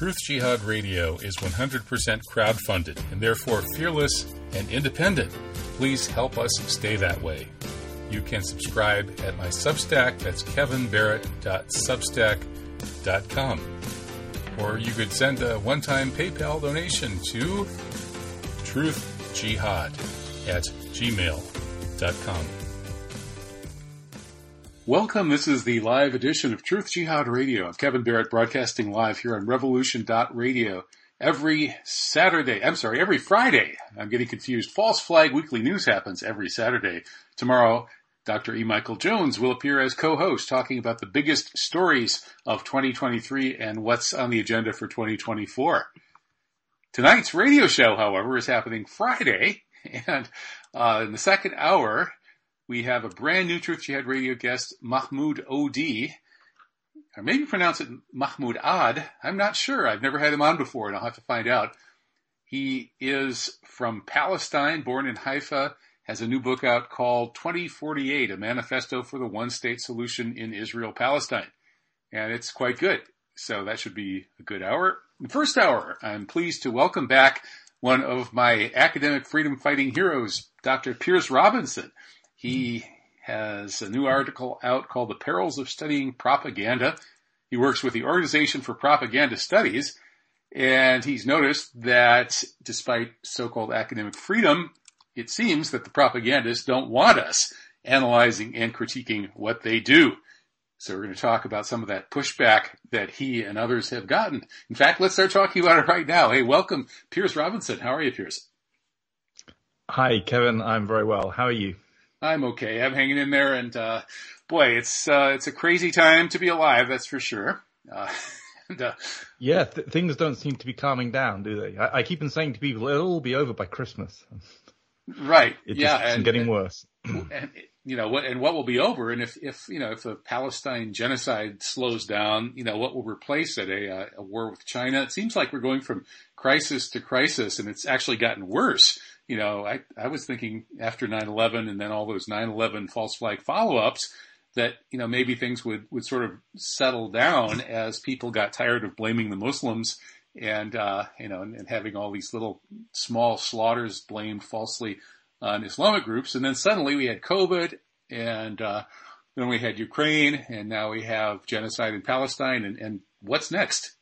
Truth Jihad Radio is 100% crowd-funded and therefore fearless and independent. Please help us stay that way. You can subscribe at my Substack, that's kevinbarrett.substack.com. Or you could send a one-time PayPal donation to truthjihad at gmail.com. Welcome. This is the live edition of Truth Jihad Radio. I'm Kevin Barrett broadcasting live here on revolution.radio every Saturday. I'm sorry, every Friday. I'm getting confused. False Flag Weekly News happens every Saturday. Tomorrow, Dr. E. Michael Jones will appear as co-host talking about the biggest stories of 2023 and what's on the agenda for 2024. Tonight's radio show, however, is happening Friday and uh, in the second hour, we have a brand new Truth Jihad radio guest, Mahmoud Od. Or maybe pronounce it Mahmoud Ad. I'm not sure. I've never had him on before, and I'll have to find out. He is from Palestine, born in Haifa, has a new book out called 2048, a manifesto for the one state solution in Israel Palestine. And it's quite good. So that should be a good hour. The first hour, I'm pleased to welcome back one of my academic freedom fighting heroes, Dr. Piers Robinson. He has a new article out called The Perils of Studying Propaganda. He works with the Organization for Propaganda Studies, and he's noticed that despite so-called academic freedom, it seems that the propagandists don't want us analyzing and critiquing what they do. So we're going to talk about some of that pushback that he and others have gotten. In fact, let's start talking about it right now. Hey, welcome, Piers Robinson. How are you, Piers? Hi, Kevin. I'm very well. How are you? I'm okay. I'm hanging in there, and uh, boy, it's uh, it's a crazy time to be alive. That's for sure. Uh, and, uh, yeah, th- things don't seem to be calming down, do they? I, I keep on saying to people, it'll all be over by Christmas. Right. It yeah, just and, getting worse. and you know what? And what will be over? And if if you know if the Palestine genocide slows down, you know what will replace it? A, uh, a war with China. It seems like we're going from crisis to crisis, and it's actually gotten worse you know, I, I was thinking after 9-11 and then all those 9-11 false flag follow-ups that, you know, maybe things would, would sort of settle down as people got tired of blaming the Muslims and, uh, you know, and, and having all these little small slaughters blamed falsely on Islamic groups. And then suddenly we had COVID and, uh, then we had Ukraine and now we have genocide in Palestine and, and what's next?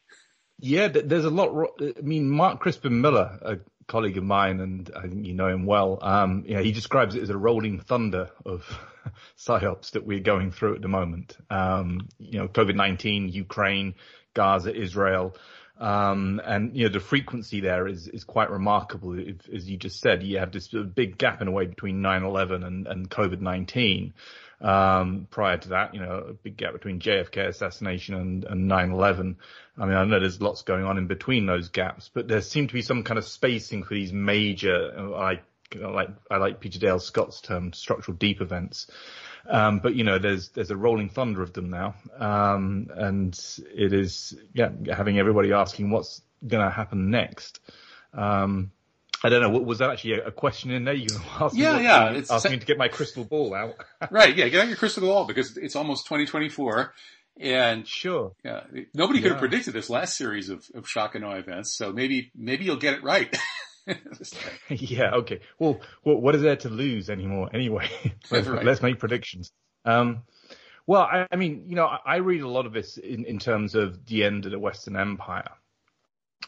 Yeah, there's a lot. I mean, Mark Crispin Miller, colleague of mine, and I think you know him well. Um, he describes it as a rolling thunder of psyops that we're going through at the moment. Um, you know, COVID-19, Ukraine, Gaza, Israel. Um, and you know the frequency there is is quite remarkable. If, as you just said, you have this big gap in a way between 9/11 and, and COVID-19. Um, prior to that, you know, a big gap between JFK assassination and, and 9/11. I mean, I know there's lots going on in between those gaps, but there seemed to be some kind of spacing for these major, I like, I like Peter Dale Scott's term, structural deep events. Um, but you know, there's there's a rolling thunder of them now, um, and it is yeah having everybody asking what's going to happen next. Um, I don't know. Was that actually a, question in there? You asked yeah, me, yeah. It's asking me to get my crystal ball out. right. Yeah. Get out your crystal ball because it's almost 2024. And sure, yeah, nobody could have predicted this last series of, of shock and awe events. So maybe, maybe you'll get it right. yeah. Okay. Well, well, what is there to lose anymore? Anyway, let's, right. let's make predictions. Um, well, I, I, mean, you know, I, I read a lot of this in, in terms of the end of the Western Empire.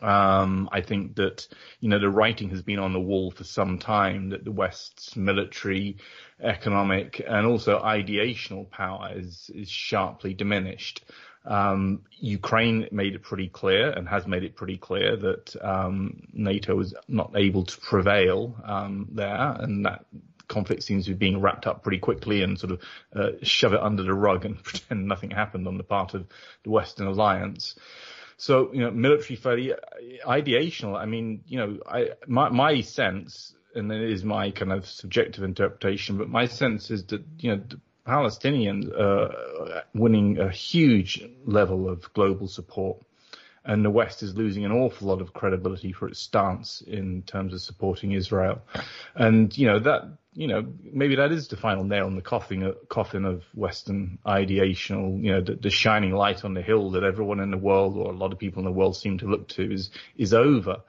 Um, I think that, you know, the writing has been on the wall for some time that the West's military, economic, and also ideational power is, is sharply diminished. Um, Ukraine made it pretty clear and has made it pretty clear that um, NATO is not able to prevail um, there, and that conflict seems to be being wrapped up pretty quickly and sort of uh, shove it under the rug and pretend nothing happened on the part of the Western alliance. So, you know, military fairly ideational. I mean, you know, I, my, my sense, and then it is my kind of subjective interpretation, but my sense is that, you know, the Palestinians are winning a huge level of global support. and the West is losing an awful lot of credibility for its stance in terms of supporting Israel. And, you know, that, you know, maybe that is the final nail in the coffin, coffin of Western ideational, you know, the, the, shining light on the hill that everyone in the world or a lot of people in the world seem to look to is, is over.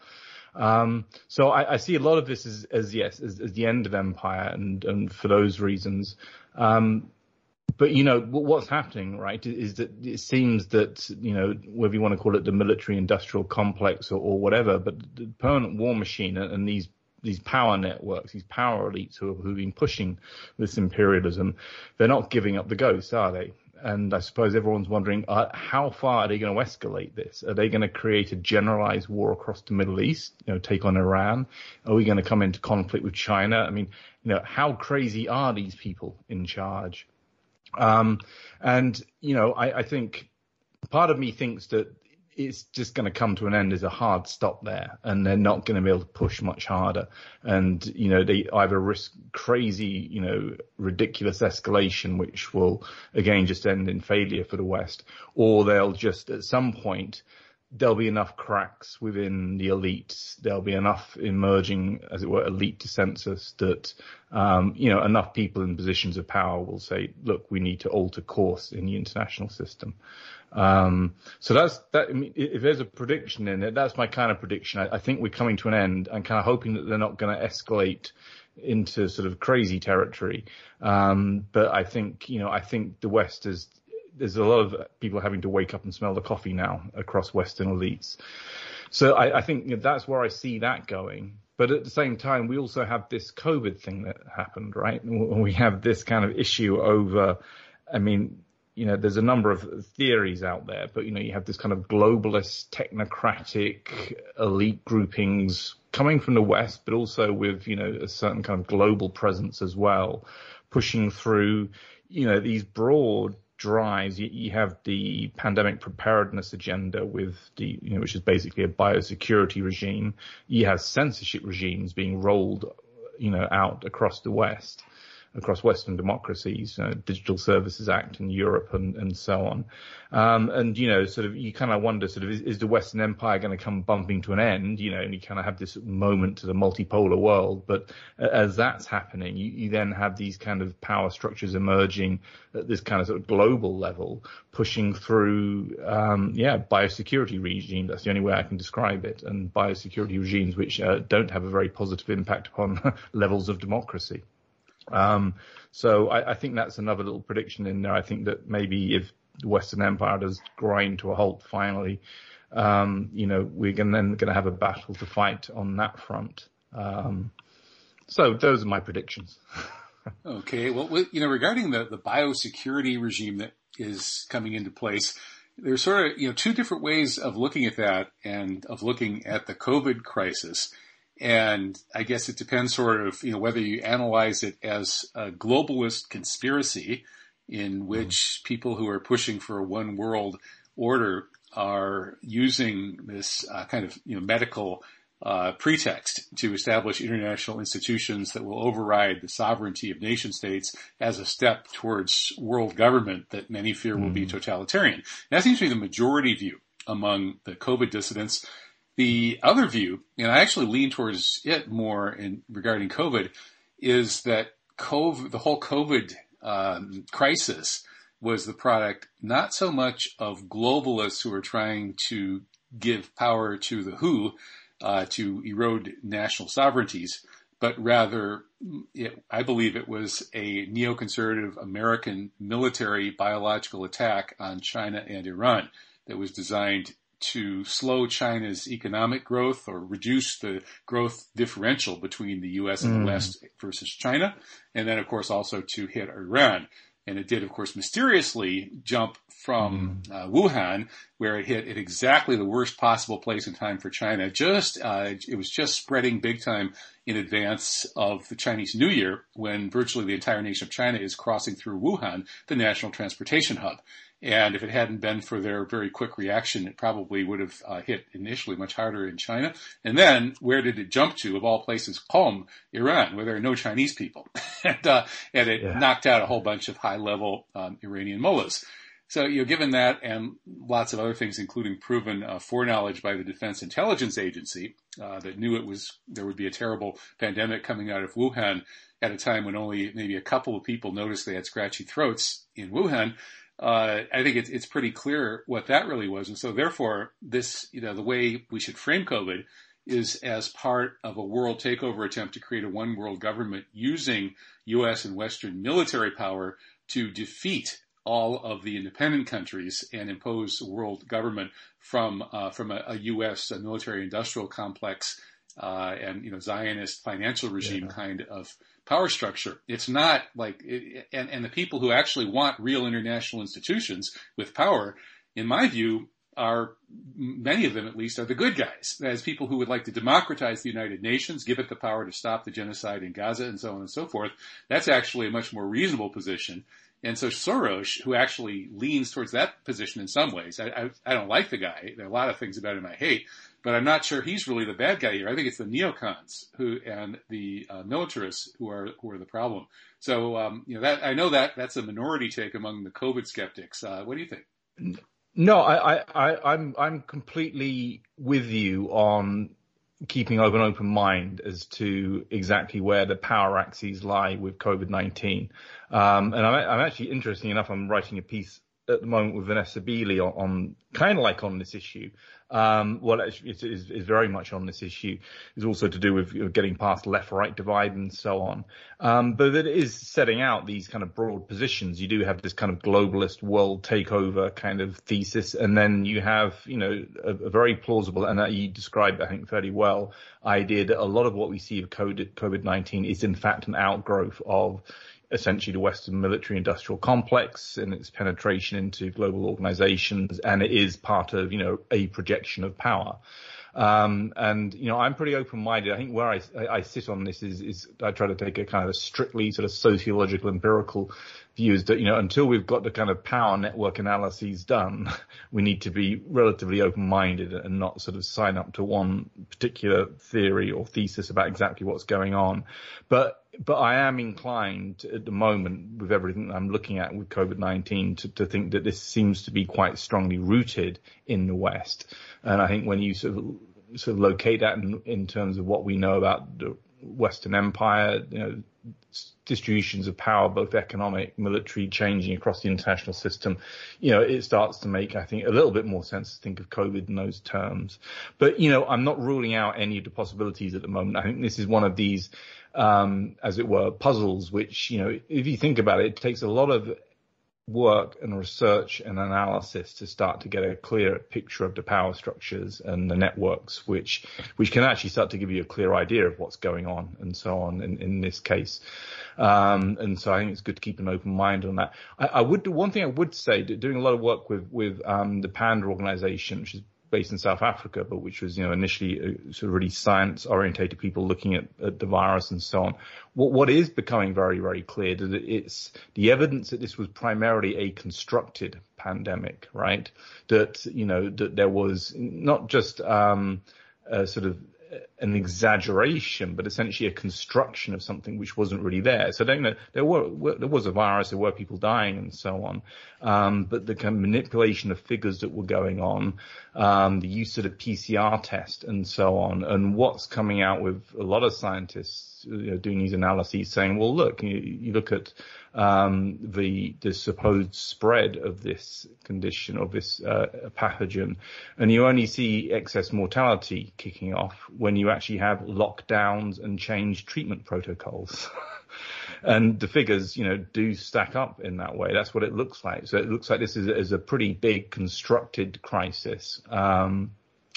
Um, so I, I, see a lot of this as, as yes, as, as, the end of empire and, and for those reasons. Um, but you know what's happening, right? Is that it seems that you know whether you want to call it the military-industrial complex or, or whatever, but the permanent war machine and these these power networks, these power elites who have been pushing this imperialism, they're not giving up the ghost, are they? And I suppose everyone's wondering uh, how far are they going to escalate this? Are they going to create a generalized war across the Middle East? You know, take on Iran? Are we going to come into conflict with China? I mean, you know, how crazy are these people in charge? Um, and you know, I, I think part of me thinks that it's just going to come to an end as a hard stop there, and they're not going to be able to push much harder. And you know, they either risk crazy, you know, ridiculous escalation, which will again just end in failure for the West, or they'll just at some point there'll be enough cracks within the elites. There'll be enough emerging, as it were, elite dissensus that, um, you know, enough people in positions of power will say, look, we need to alter course in the international system. Um, so that's that. I mean, if there's a prediction in it, that's my kind of prediction. I, I think we're coming to an end. I'm kind of hoping that they're not going to escalate into sort of crazy territory. Um, but I think, you know, I think the West is there's a lot of people having to wake up and smell the coffee now across Western elites. So I, I think that's where I see that going. But at the same time, we also have this COVID thing that happened, right? We have this kind of issue over, I mean, you know, there's a number of theories out there, but you know, you have this kind of globalist, technocratic elite groupings coming from the West, but also with, you know, a certain kind of global presence as well, pushing through, you know, these broad drives. You, you, have the pandemic preparedness agenda with the, you know, which is basically a biosecurity regime. You have censorship regimes being rolled, you know, out across the West across Western democracies, uh, Digital Services Act in Europe and, and so on. Um, and, you know, sort of, you kind of wonder, sort of, is, is the Western Empire going to come bumping to an end? You know, and you kind of have this moment to the multipolar world. But as that's happening, you, you then have these kind of power structures emerging at this kind of sort of global level, pushing through, um, yeah, biosecurity regime. That's the only way I can describe it. And biosecurity regimes which uh, don't have a very positive impact upon levels of democracy. Um, so I, I, think that's another little prediction in there. I think that maybe if the Western Empire does grind to a halt finally, um, you know, we're gonna, then going to have a battle to fight on that front. Um, so those are my predictions. okay. Well, you know, regarding the, the biosecurity regime that is coming into place, there's sort of, you know, two different ways of looking at that and of looking at the COVID crisis. And I guess it depends sort of, you know, whether you analyze it as a globalist conspiracy in which mm. people who are pushing for a one world order are using this uh, kind of, you know, medical uh, pretext to establish international institutions that will override the sovereignty of nation states as a step towards world government that many fear will be mm. totalitarian. And that seems to be the majority view among the COVID dissidents. The other view, and I actually lean towards it more in regarding COVID, is that COVID, the whole COVID um, crisis was the product not so much of globalists who are trying to give power to the WHO uh, to erode national sovereignties, but rather, it, I believe it was a neoconservative American military biological attack on China and Iran that was designed to slow China's economic growth or reduce the growth differential between the U.S. and mm. the West versus China. And then, of course, also to hit Iran. And it did, of course, mysteriously jump from mm. uh, Wuhan, where it hit at exactly the worst possible place and time for China. Just, uh, it was just spreading big time in advance of the Chinese New Year, when virtually the entire nation of China is crossing through Wuhan, the national transportation hub. And if it hadn't been for their very quick reaction, it probably would have uh, hit initially much harder in China. And then where did it jump to, of all places, Qom, Iran, where there are no Chinese people. and, uh, and it yeah. knocked out a whole bunch of high level um, Iranian mullahs. So, you know, given that and lots of other things, including proven uh, foreknowledge by the Defense Intelligence Agency uh, that knew it was there would be a terrible pandemic coming out of Wuhan at a time when only maybe a couple of people noticed they had scratchy throats in Wuhan. Uh, I think it's, it's pretty clear what that really was. And so therefore, this, you know, the way we should frame COVID is as part of a world takeover attempt to create a one world government using U.S. and Western military power to defeat all of the independent countries and impose world government from uh, from a, a U.S. military industrial complex uh, and you know Zionist financial regime yeah. kind of power structure. It's not like it, and and the people who actually want real international institutions with power, in my view, are many of them at least are the good guys as people who would like to democratize the United Nations, give it the power to stop the genocide in Gaza and so on and so forth. That's actually a much more reasonable position. And so Soros, who actually leans towards that position in some ways, I, I, I don't like the guy. There are a lot of things about him I hate, but I'm not sure he's really the bad guy here. I think it's the neocons who and the uh, militarists who are who are the problem. So um, you know that I know that that's a minority take among the COVID skeptics. Uh, what do you think? No, I, I, I'm I'm completely with you on keeping an open mind as to exactly where the power axes lie with COVID-19. Um, and I'm, I'm, actually, interesting enough, I'm writing a piece at the moment with Vanessa Beeley on, on kind of like on this issue. Um, well, it is, is, very much on this issue. It's also to do with you know, getting past left-right divide and so on. Um, but it is setting out these kind of broad positions. You do have this kind of globalist world takeover kind of thesis, and then you have you know a, a very plausible and that you described I think fairly well idea that a lot of what we see of COVID-19 is in fact an outgrowth of essentially the Western military industrial complex and its penetration into global organizations. And it is part of, you know, a projection of power. Um, and you know, I'm pretty open-minded. I think where I, I sit on this is, is I try to take a kind of a strictly sort of sociological, empirical view. Is that you know, until we've got the kind of power network analyses done, we need to be relatively open-minded and not sort of sign up to one particular theory or thesis about exactly what's going on. But but I am inclined at the moment with everything I'm looking at with COVID-19 to, to think that this seems to be quite strongly rooted in the West. And I think when you sort of sort of locate that in, in terms of what we know about the Western Empire, you know, distributions of power, both economic, military, changing across the international system, you know, it starts to make, I think, a little bit more sense to think of COVID in those terms. But, you know, I'm not ruling out any of the possibilities at the moment. I think this is one of these, um, as it were, puzzles, which, you know, if you think about it, it takes a lot of work and research and analysis to start to get a clear picture of the power structures and the networks, which which can actually start to give you a clear idea of what's going on and so on in, in this case. Um, and so I think it's good to keep an open mind on that. I, I would do one thing I would say, doing a lot of work with with um, the Panda organization, which is based in South Africa, but which was, you know, initially uh, sort of really science orientated people looking at, at, the virus and so on. What, what is becoming very, very clear that it's the evidence that this was primarily a constructed pandemic, right? That, you know, that there was not just, um, a sort of an exaggeration, but essentially a construction of something which wasn't really there. So there were, there was a virus, there were people dying and so on. Um, but the kind of manipulation of figures that were going on, um, the use of the PCR test and so on, and what's coming out with a lot of scientists you know, doing these analyses saying, well, look, you, you look at um, the the supposed spread of this condition of this uh, pathogen, and you only see excess mortality kicking off when you actually have lockdowns and changed treatment protocols. and the figures, you know, do stack up in that way. That's what it looks like. So it looks like this is, is a pretty big constructed crisis. Um,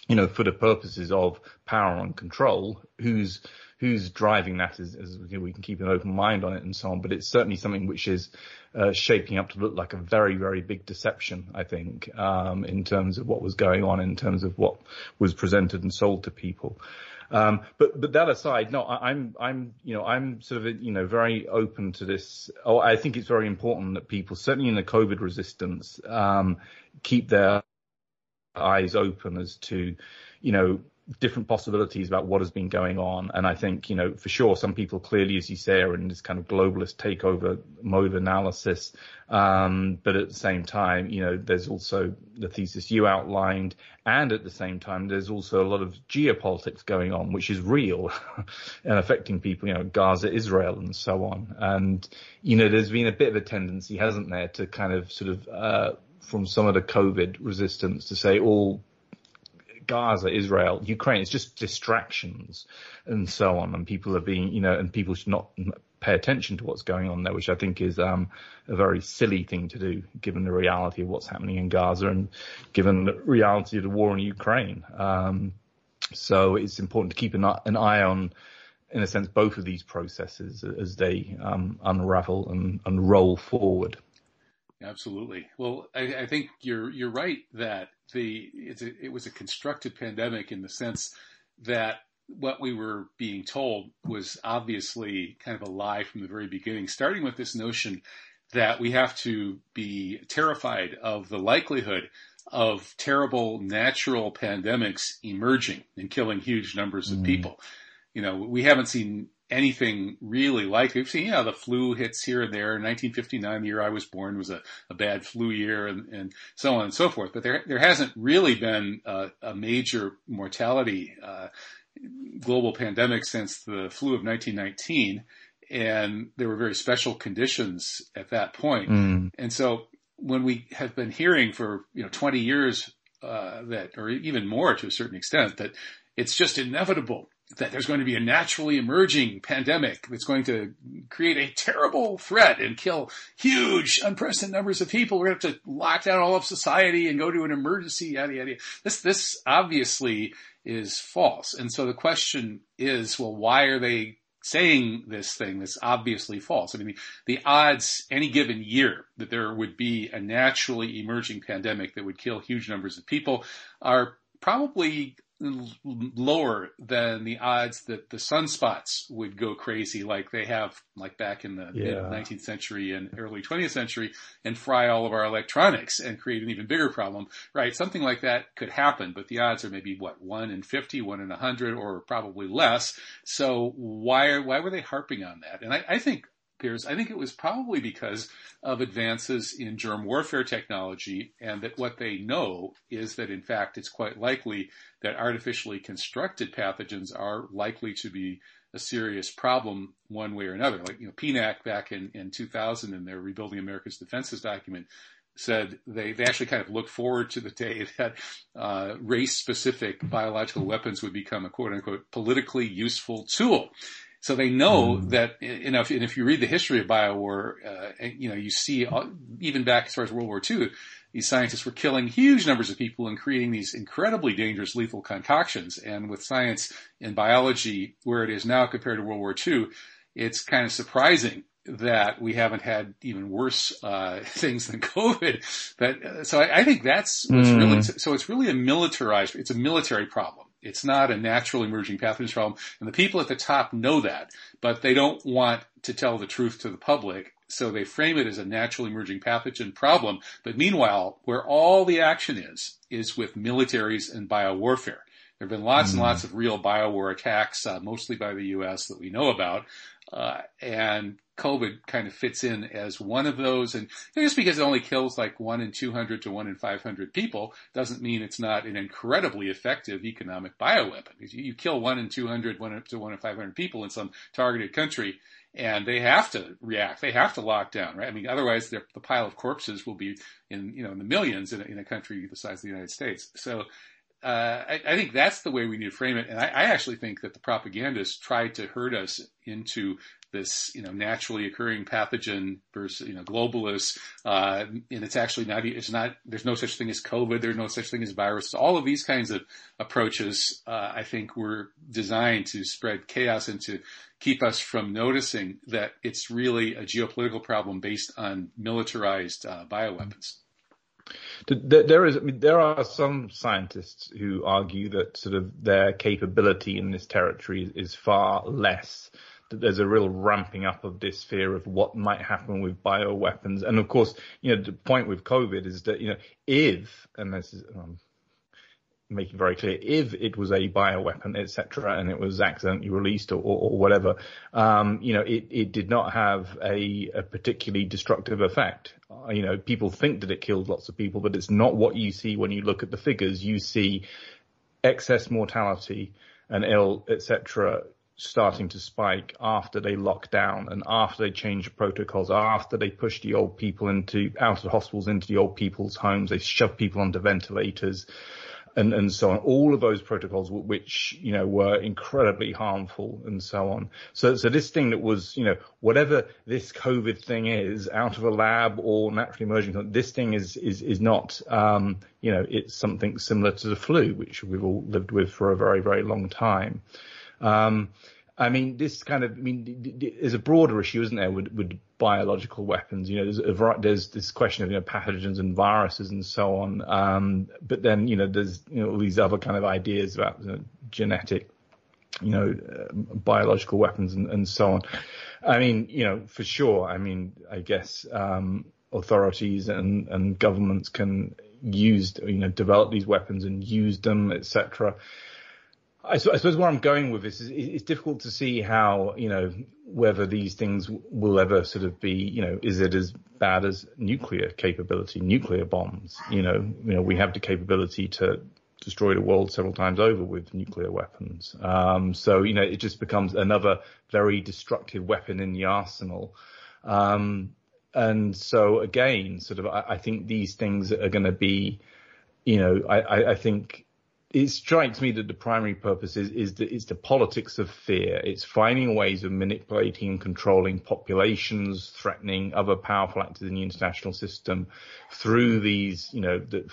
you know, for the purposes of power and control, who's who's driving that you know, we can keep an open mind on it and so on. But it's certainly something which is uh, shaping up to look like a very, very big deception, I think, um, in terms of what was going on, in terms of what was presented and sold to people. Um, but but that aside, no, I, I'm I'm you know I'm sort of you know very open to this. Oh, I think it's very important that people, certainly in the COVID resistance, um, keep their eyes open as to you know different possibilities about what has been going on. And I think, you know, for sure, some people clearly, as you say, are in this kind of globalist takeover mode analysis. Um, but at the same time, you know, there's also the thesis you outlined. And at the same time, there's also a lot of geopolitics going on, which is real and affecting people, you know, Gaza, Israel, and so on. And, you know, there's been a bit of a tendency, hasn't there, to kind of sort of, uh, from some of the COVID resistance to say all Gaza, Israel, Ukraine. It's just distractions and so on. And people are being, you know, and people should not pay attention to what's going on there, which I think is um, a very silly thing to do, given the reality of what's happening in Gaza and given the reality of the war in Ukraine. Um, so it's important to keep an, an, eye on, in a sense, both of these processes as they um, unravel and, and roll forward. Absolutely. Well, I, I, think you're you're right that the a, it was a constructed pandemic in the sense that what we were being told was obviously kind of a lie from the very beginning, starting with this notion that we have to be terrified of the likelihood of terrible natural pandemics emerging and killing huge numbers of mm. people. You know, we haven't seen anything really like we've seen. Yeah, the flu hits here and there. 1959, the year I was born, was a, a bad flu year, and, and, so on and so forth. But there there hasn't really been a, a major mortality uh, global pandemic since the flu of 1919, and there were very special conditions at that point. Mm. And so when we have been hearing for you know 20 years uh, that, or even more to a certain extent, that it's just inevitable that there's going to be a naturally emerging pandemic that's going to create a terrible threat and kill huge, unprecedented numbers of people. We're going to have to lock down all of society and go to an emergency, yada, yada. This, this obviously is false. And so the question is, well, why are they saying this thing that's obviously false? I mean, the, the odds any given year that there would be a naturally emerging pandemic that would kill huge numbers of people are probably lower than the odds that the sunspots would go crazy like they have like back in the yeah. mid 19th century and early 20th century and fry all of our electronics and create an even bigger problem right? Something like that could happen but the odds are maybe what 1 in 50 1 in 100 or probably less. So why are, why were they harping on that? And I, I think I think it was probably because of advances in germ warfare technology and that what they know is that in fact it's quite likely that artificially constructed pathogens are likely to be a serious problem one way or another. Like, you know, PNAC back in, in 2000 in their Rebuilding America's Defenses document said they, they actually kind of looked forward to the day that uh, race specific biological weapons would become a quote unquote politically useful tool. So they know mm. that, you know, if, and if you read the history of biowar, uh, you know, you see uh, even back as far as World War II, these scientists were killing huge numbers of people and creating these incredibly dangerous lethal concoctions. And with science and biology where it is now compared to World War II, it's kind of surprising that we haven't had even worse uh, things than COVID. But uh, so I, I, think that's what's mm. really so it's really a militarized. It's a military problem. It's not a natural emerging pathogens problem. And the people at the top know that, but they don't want to tell the truth to the public. So they frame it as a natural emerging pathogen problem. But meanwhile, where all the action is, is with militaries and biowarfare. There have been lots mm. and lots of real biowar attacks, uh, mostly by the U.S. that we know about. Uh, and COVID kind of fits in as one of those. And just because it only kills like one in 200 to one in 500 people doesn't mean it's not an incredibly effective economic bioweapon. You kill one in 200, one to one in 500 people in some targeted country and they have to react. They have to lock down, right? I mean, otherwise the pile of corpses will be in, you know, in the millions in a, in a country the size of the United States. So, uh, I, I, think that's the way we need to frame it. And I, I, actually think that the propagandists tried to herd us into this, you know, naturally occurring pathogen versus, you know, globalist. Uh, and it's actually not, it's not, there's no such thing as COVID. There's no such thing as viruses. All of these kinds of approaches, uh, I think were designed to spread chaos and to keep us from noticing that it's really a geopolitical problem based on militarized uh, bioweapons. There is, I mean, there are some scientists who argue that sort of their capability in this territory is far less that there's a real ramping up of this fear of what might happen with bioweapons. And of course, you know, the point with COVID is that, you know, if, and this is, um, making very clear if it was a bioweapon, etc., and it was accidentally released or, or, or whatever, um, you know, it, it did not have a, a particularly destructive effect. Uh, you know, people think that it killed lots of people, but it's not what you see when you look at the figures. You see excess mortality and ill, etc., starting to spike after they lock down and after they change protocols, after they push the old people into out of hospitals into the old people's homes, they shove people onto ventilators and, and so on. All of those protocols, which, you know, were incredibly harmful and so on. So, so this thing that was, you know, whatever this COVID thing is out of a lab or naturally emerging, this thing is, is, is not, um, you know, it's something similar to the flu, which we've all lived with for a very, very long time. Um, I mean, this kind of, I mean, there's a broader issue, isn't there, with, with biological weapons? You know, there's a, there's this question of, you know, pathogens and viruses and so on. Um, but then, you know, there's, you know, all these other kind of ideas about you know, genetic, you know, uh, biological weapons and, and so on. I mean, you know, for sure. I mean, I guess, um, authorities and, and governments can use, you know, develop these weapons and use them, etc. I, suppose where I'm going with this is it's difficult to see how, you know, whether these things will ever sort of be, you know, is it as bad as nuclear capability, nuclear bombs? You know, you know, we have the capability to destroy the world several times over with nuclear weapons. Um, so, you know, it just becomes another very destructive weapon in the arsenal. Um, and so again, sort of, I, I think these things are going to be, you know, I, I think it strikes me that the primary purpose is is the, the politics of fear. It's finding ways of manipulating and controlling populations, threatening other powerful actors in the international system through these, you know, the,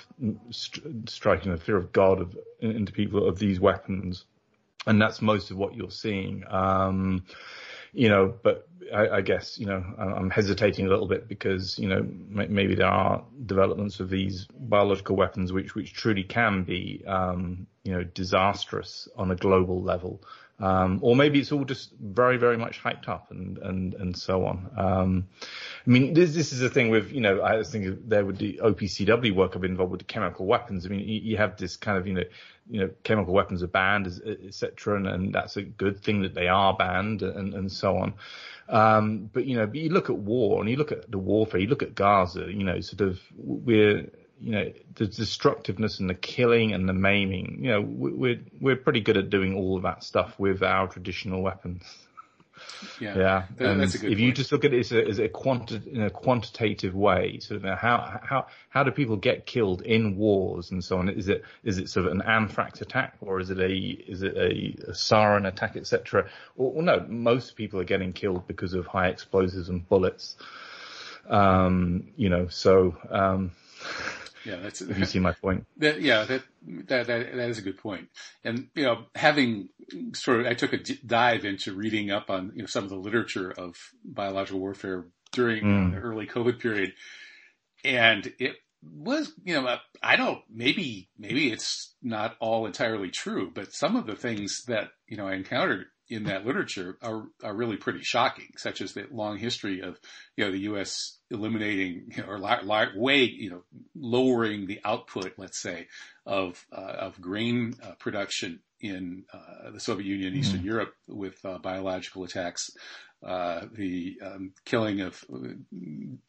st- striking the fear of God of, into people of these weapons, and that's most of what you're seeing. Um, you know, but I, I, guess, you know, I'm hesitating a little bit because, you know, maybe there are developments of these biological weapons which, which truly can be, um, you know, disastrous on a global level. Um, or maybe it's all just very, very much hyped up and, and, and so on. Um, I mean, this, this is a thing with, you know, I thinking there would the OPCW work I've been involved with the chemical weapons. I mean, you, you have this kind of, you know, you know, chemical weapons are banned, etc., and, and that's a good thing that they are banned and, and so on. Um, but you know, but you look at war and you look at the warfare, you look at Gaza, you know, sort of we're, you know, the destructiveness and the killing and the maiming, you know, we're, we're pretty good at doing all of that stuff with our traditional weapons. Yeah, yeah. That, that's a good if point. you just look at it as a, as a quanti- in a quantitative way, sort of how how how do people get killed in wars and so on? Is it is it sort of an anthrax attack or is it a is it a, a sarin attack, etc.? Or well, no, most people are getting killed because of high explosives and bullets. Um, you know, so um, yeah, that's you see my point. That, yeah, that, that that that is a good point. And you know, having sort of, I took a dive into reading up on you know some of the literature of biological warfare during mm. the early COVID period, and it was you know I don't maybe maybe it's not all entirely true, but some of the things that you know I encountered in that literature are, are really pretty shocking, such as the long history of, you know, the U.S. eliminating you know, or way, you know, lowering the output, let's say, of uh, of grain uh, production in uh, the Soviet Union, Eastern mm-hmm. Europe, with uh, biological attacks, uh, the um, killing of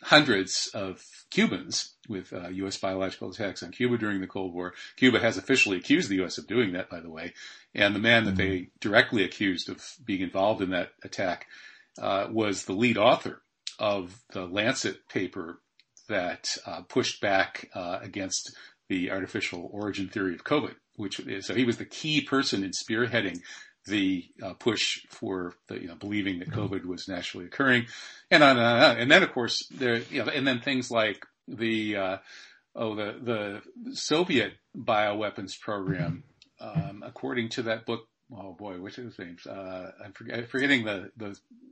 hundreds of Cubans with U.S. Biological attacks on Cuba during the Cold War. Cuba has officially accused the U.S. of doing that, by the way. And the man that they mm-hmm. directly accused of being involved in that attack uh, was the lead author of the Lancet paper that uh, pushed back uh, against the artificial origin theory of COVID. Which is, so he was the key person in spearheading the uh, push for the, you know, believing that mm-hmm. COVID was naturally occurring, and on and on. And then, of course, there, you know, and then things like the uh, oh the the Soviet bioweapons program um, according to that book, oh boy, what's his name? Uh, I'm forget, forgetting the,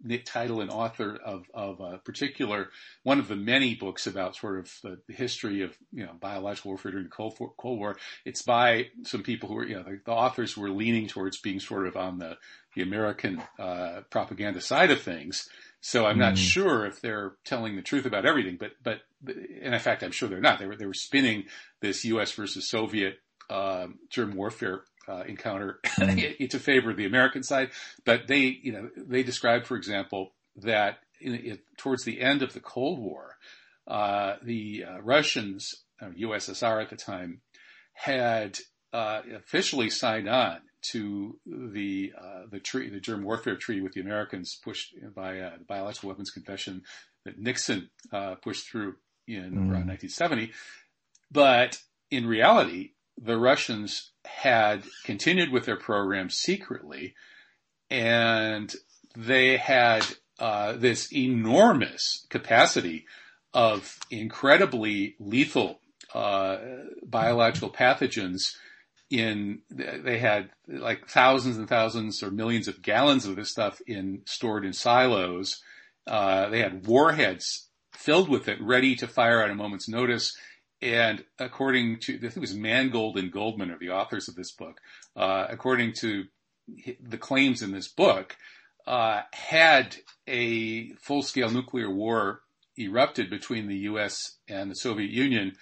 the title and author of, of a particular, one of the many books about sort of the, the history of, you know, biological warfare during the Cold, Cold War. It's by some people who are, you know, the, the authors were leaning towards being sort of on the, the American, uh, propaganda side of things. So I'm not mm. sure if they're telling the truth about everything, but, but, and in fact, I'm sure they're not. They were, they were spinning this U.S. versus Soviet uh, germ warfare uh, encounter mm. to favor the American side. But they, you know, they described, for example, that in, in, towards the end of the Cold War, uh, the uh, Russians, USSR at the time, had uh, officially signed on to the uh, the treaty, the germ warfare treaty with the Americans, pushed by uh, the Biological Weapons Convention that Nixon pushed through in mm. around 1970. But in reality, the Russians had continued with their program secretly, and they had uh, this enormous capacity of incredibly lethal uh, biological pathogens. In they had like thousands and thousands or millions of gallons of this stuff in stored in silos. Uh, they had warheads filled with it, ready to fire at a moment's notice and according to, I think it was Mangold and Goldman are the authors of this book. Uh, according to the claims in this book, uh, had a full-scale nuclear war erupted between the U.S. and the Soviet Union,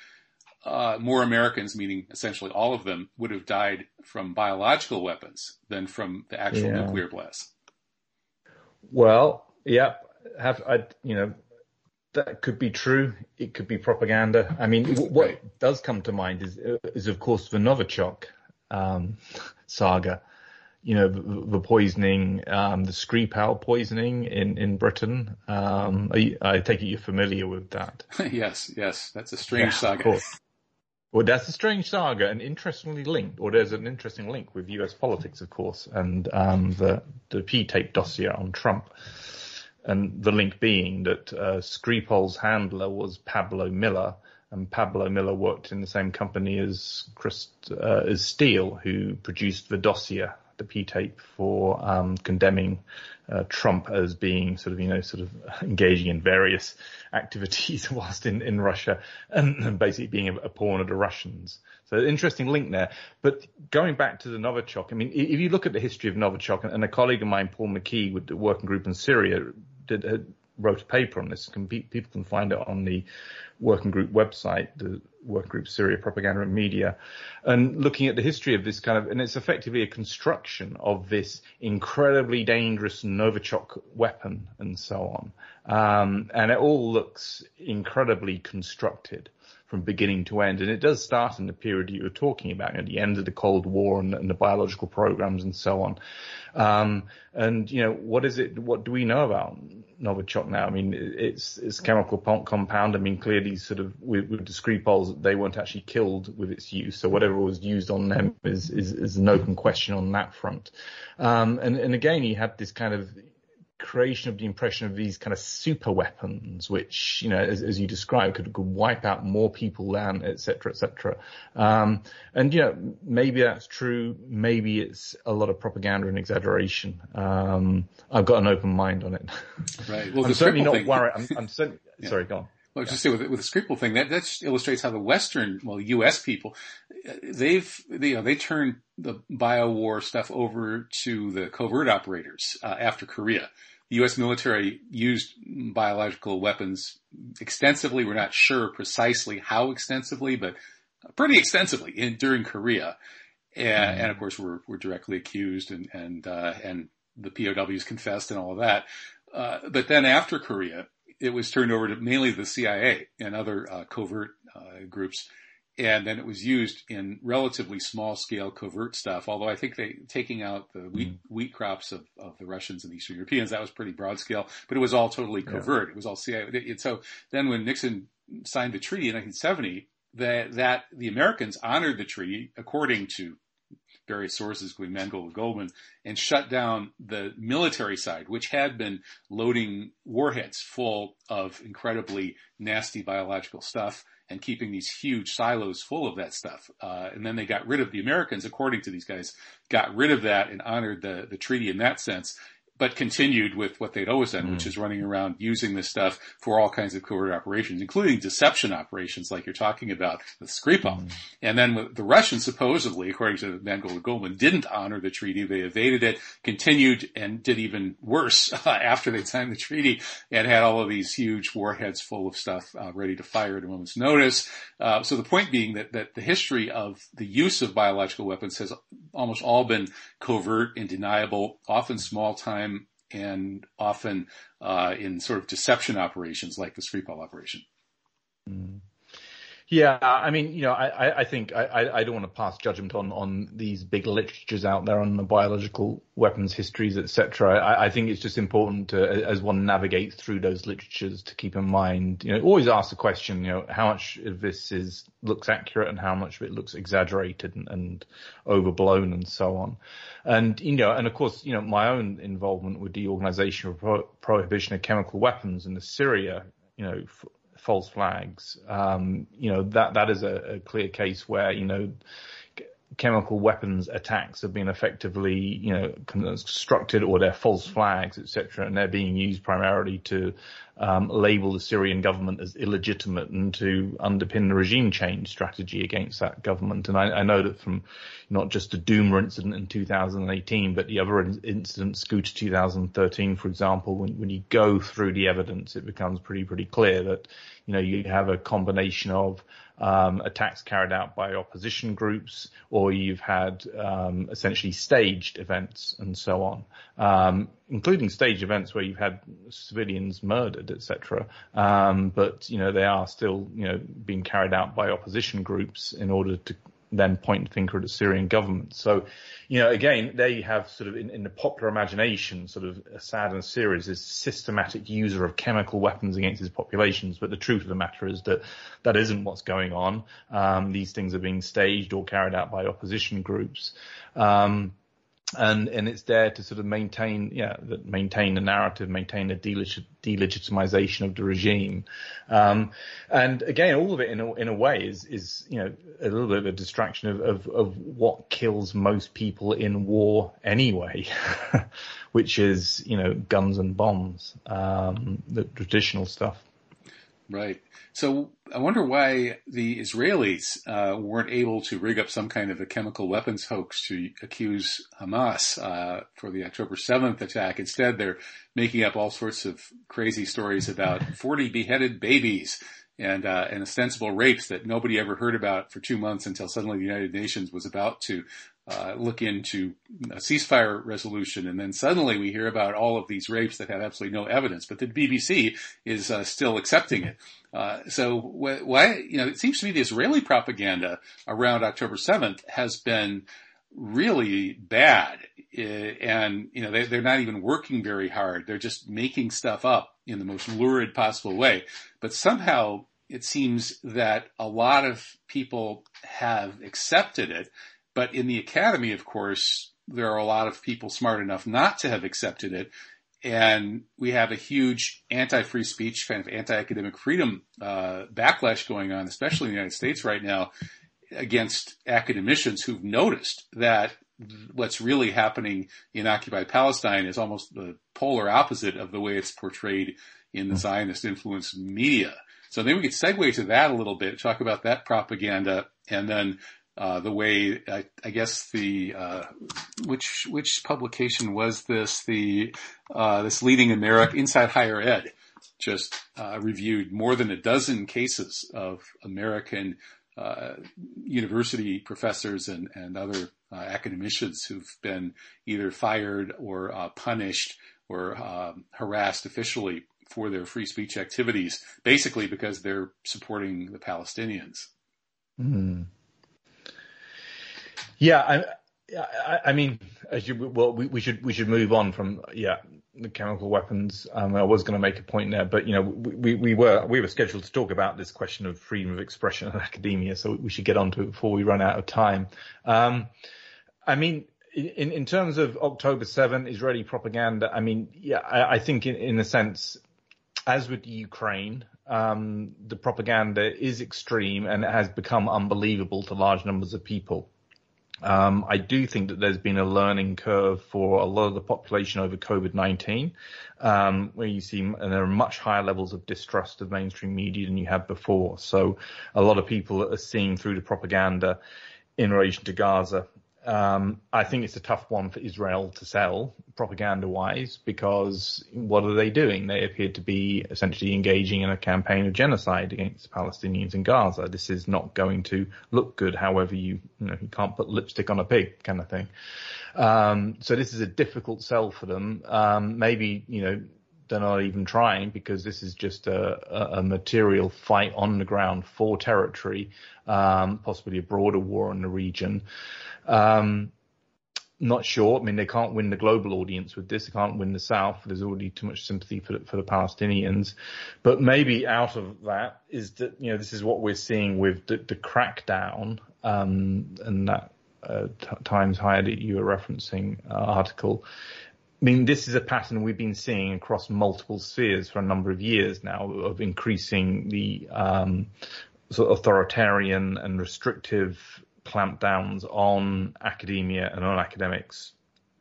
uh, more Americans, meaning essentially all of them, would have died from biological weapons than from the actual yeah. nuclear blast. Well, yeah, have I, you know, that could be true. It could be propaganda. I mean, what right. does come to mind is, is of course the Novichok um, saga. You know, the, the poisoning, um, the Skripal poisoning in in Britain. Um, you, I take it you're familiar with that. yes, yes, that's a strange yeah, saga. Well, that's a strange saga, and interestingly linked, or there's an interesting link with U.S. politics, of course, and um, the the P-tape dossier on Trump and the link being that uh, Skripal's handler was Pablo Miller, and Pablo Miller worked in the same company as Chris uh, as Steele, who produced the P-tape for um, condemning uh, Trump as being sort of you know sort of engaging in various activities whilst in in Russia and, and basically being a, a pawn of the Russians. So interesting link there. But going back to the Novichok, I mean, if you look at the history of Novichok, and a colleague of mine, Paul McKeigue, with the working group in Syria, did wrote a paper on this. Can, people can find it on the working group website, the working group Syria Propaganda and Media, and looking at the history of this kind of, and it's effectively a construction of this incredibly dangerous Novichok weapon and so on. Um, and it all looks incredibly constructed from beginning to end. And it does start in the period you were talking about, you know, the end of the Cold War and, and the biological programs and so on. Um, and you know, what is it? What do we know about Novichok now? I mean, it's it's chemical compound. I mean, clearly, sort of with, with the Skripals, they weren't actually killed with its use. So whatever was used on them is is, is an open question on that front. Um, and and again, you had this kind of creation of the impression of these kind of super weapons, which, you know, as, as you described, could, could wipe out more people than, et cetera, et cetera. Um, and, you know, maybe that's true. Maybe it's a lot of propaganda and exaggeration. Um, I've got an open mind on it. Right. Well, I'm certainly not thing... worried. I'm, I'm certainly, yeah. sorry, go on. Well, yeah. just say with, with the Skripal thing, that, that illustrates how the Western, well, U.S. people, they've, they, you know, they turned the bio war stuff over to the covert operators uh, after Korea. The U.S. military used biological weapons extensively. We're not sure precisely how extensively, but pretty extensively in, during Korea. And, mm-hmm. and of course, we're, we're directly accused and, and, uh, and the POWs confessed and all of that. Uh, but then after Korea, it was turned over to mainly the CIA and other uh, covert uh, groups and then it was used in relatively small scale covert stuff. Although I think they taking out the wheat, mm. wheat crops of, of the Russians and the Eastern Europeans that was pretty broad scale, but it was all totally covert. Yeah. It was all CIA. so then when Nixon signed the treaty in 1970, that that the Americans honored the treaty according to various sources, including Mangold and Goldman, and shut down the military side, which had been loading warheads full of incredibly nasty biological stuff and keeping these huge silos full of that stuff. Uh, and then they got rid of the Americans, according to these guys, got rid of that and honored the, the treaty in that sense. But continued with what they'd always done, mm. which is running around using this stuff for all kinds of covert operations, including deception operations like you're talking about with Skripal. Mm. And then the Russians supposedly, according to Mangold Goldman, didn't honor the treaty. They evaded it, continued, and did even worse after they signed the treaty and had all of these huge warheads full of stuff uh, ready to fire at a moment's notice. Uh, so the point being that, that the history of the use of biological weapons has almost all been covert and deniable, often small time and often uh, in sort of deception operations like the Skripal operation. Mm. Yeah, I mean, you know, I, I think I, I don't want to pass judgment on, on these big literatures out there on the biological weapons histories, etc. I, I think it's just important to, as one navigates through those literatures, to keep in mind, you know, always ask the question, you know, how much of this is looks accurate and how much of it looks exaggerated and, and overblown and so on. And you know, and of course, you know, my own involvement with the Organization of Pro- Prohibition of Chemical Weapons in the Syria, you know, false flags. Um, you know that that is a, a, clear case where you know chemical weapons attacks have been effectively, you know, constructed or they're false flags, etc., and they're being used primarily to um, label the Syrian government as illegitimate and to underpin the regime change strategy against that government. And I, I know that from not just the Duma incident in 2018, but the other incidents, Ghouta 2013, for example, when, when you go through the evidence, it becomes pretty, pretty clear that, you know, you have a combination of um, attacks carried out by opposition groups, or you've had um, essentially staged events and so on, um, including staged events where you've had civilians murdered, etc. Um, but you know they are still you know being carried out by opposition groups in order to then point the finger at the Syrian government. So, you know, again, they have sort of in, in the popular imagination, sort of Assad and Syria is a systematic user of chemical weapons against his populations. But the truth of the matter is that that isn't what's going on. Um, these things are being staged or carried out by opposition groups. Um, and and it's there to sort of maintain yeah maintain the narrative maintain the delegitimization of the regime. Um, and again all of it in a, in a way is is you know a little bit of a distraction of of, of what kills most people in war anyway which is you know guns and bombs um, the traditional stuff Right. So I wonder why the Israelis uh, weren't able to rig up some kind of a chemical weapons hoax to accuse Hamas uh, for the October 7th attack. Instead, they're making up all sorts of crazy stories about 40 beheaded babies and uh, and ostensible rapes that nobody ever heard about for two months until suddenly the United Nations was about to uh, look into a ceasefire resolution, and then suddenly we hear about all of these rapes that have absolutely no evidence, but the BBC is uh, still accepting it. Uh, so wh- why, you know, it seems to me the Israeli propaganda around October 7th has been really bad. And, you know, they, they're not even working very hard. They're just making stuff up in the most lurid possible way. But somehow it seems that a lot of people have accepted it but in the academy, of course, there are a lot of people smart enough not to have accepted it. And we have a huge anti-free speech, kind of anti-academic freedom uh, backlash going on, especially in the United States right now, against academicians who've noticed that what's really happening in occupied Palestine is almost the polar opposite of the way it's portrayed in the Zionist influenced media. So then we could segue to that a little bit, talk about that propaganda, and then uh, the way I, I guess the uh, which which publication was this the uh, this leading America inside higher ed just uh, reviewed more than a dozen cases of American uh, university professors and and other academicians who've been either fired or punished or um, harassed officially for their free speech activities, basically because they're supporting the Palestinians. Mm. Yeah, I, I, I mean, as you, well, we, we, should we should move on from yeah the chemical weapons. Um, I was going to make a point there, but you know, we, we were we were scheduled to talk about this question of freedom of expression in academia, so we should get on to it before we run out of time. Um, I mean, in in terms of October 7, Israeli propaganda, I mean, yeah, I, I think in, in a sense, as with Ukraine, um, the propaganda is extreme and it has become unbelievable to large numbers of people Um, I do think that there's been a learning curve for a lot of the population over COVID-19, um, where you see and there are much higher levels of distrust of mainstream media than you had before. So a lot of people are seeing through the propaganda in relation to Gaza um, I think it's a tough one for Israel to sell propaganda wise because what are they doing? They appear to be essentially engaging in a campaign of genocide against Palestinians in Gaza. This is not going to look good. However, you, you know, you can't put lipstick on a pig kind of thing. Um, so this is a difficult sell for them. Um, maybe, you know, they're not even trying because this is just a, a material fight on the ground for territory, um, possibly a broader war in the region. Um, not sure. I mean, they can't win the global audience with this. They can't win the South. There's already too much sympathy for the, for the Palestinians. But maybe out of that is that, you know, this is what we're seeing with the, the crackdown, um, and that, uh, Times Higher that you were referencing uh, article I mean, this is a pattern we've been seeing across multiple spheres for a number of years now of increasing the um, sort of authoritarian and restrictive clampdowns on academia and on academics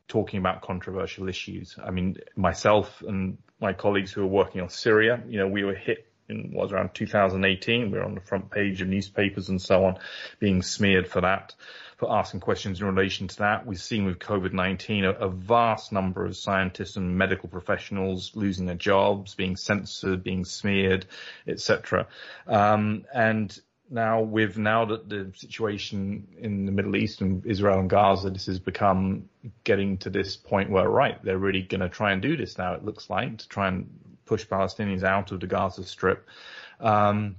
talking about controversial issues. I mean, myself and my colleagues who are working on Syria, you know, we were hit in was around 2018. We were on the front page of newspapers and so on, being smeared for that for asking questions in relation to that. We've seen with COVID-19 a, a vast number of scientists and medical professionals losing their jobs, being censored, being smeared, etc. Um, and now with now that the situation in the Middle East and Israel and Gaza, this has become getting to this point where, right, they're really going to try and do this now, it looks like, to try and push Palestinians out of the Gaza Strip. Um,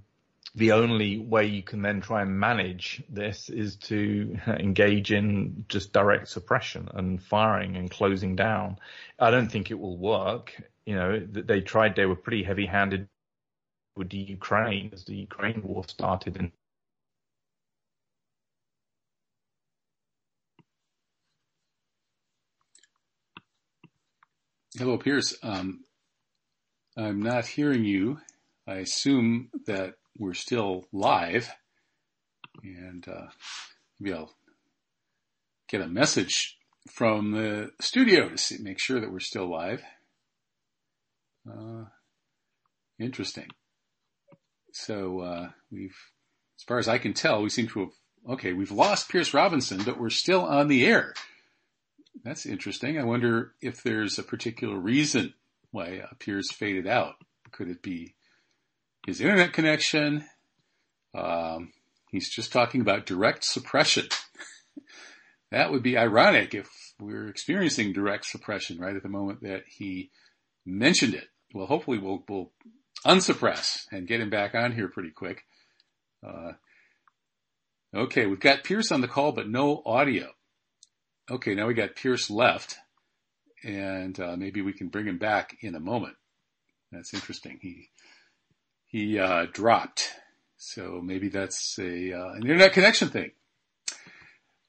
the only way you can then try and manage this is to engage in just direct suppression and firing and closing down. I don't think it will work. You know, they tried, they were pretty heavy handed with the Ukraine as the Ukraine war started and Hello, Piers. Um, I'm not hearing you. I assume that we're still live, and uh, maybe I'll get a message from the studio to see, make sure that we're still live. Uh, interesting. So uh, we've, as far as I can tell, we seem to have. Okay, we've lost Piers Robinson, but we're still on the air. That's interesting. I wonder if there's a particular reason why Piers faded out. Could it be his internet connection. Um, he's just talking about direct suppression. that would be ironic if we're experiencing direct suppression right at the moment that he mentioned it. Well, hopefully we'll, we'll unsuppress and get him back on here pretty quick. Uh, okay, we've got Piers on the call, but no audio. Okay, now we got Piers left, and uh, maybe we can bring him back in a moment. That's interesting. He he uh, dropped. So maybe that's a uh, an internet connection thing.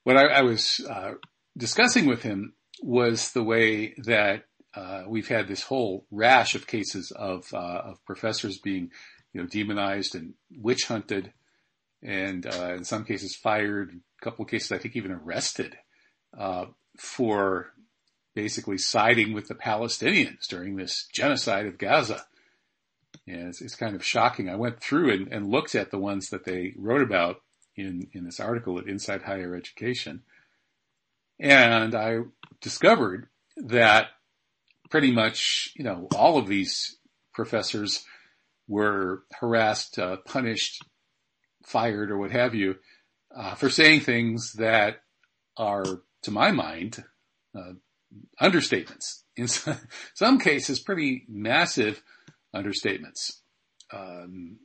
What I, I was uh, discussing with him was the way that uh, we've had this whole rash of cases of uh, of professors being, you know, demonized and witch hunted, and uh, in some cases fired. A couple of cases, I think, even arrested for basically siding with the Palestinians during this genocide of Gaza. It's, it's kind of shocking. I went through and, and looked at the ones that they wrote about in, in this article at Inside Higher Education. And I discovered that pretty much, you know, all of these professors were harassed, uh, punished, fired, or what have you, uh, for saying things that are, to my mind, uh, understatements. In some cases, pretty massive understatements. Um,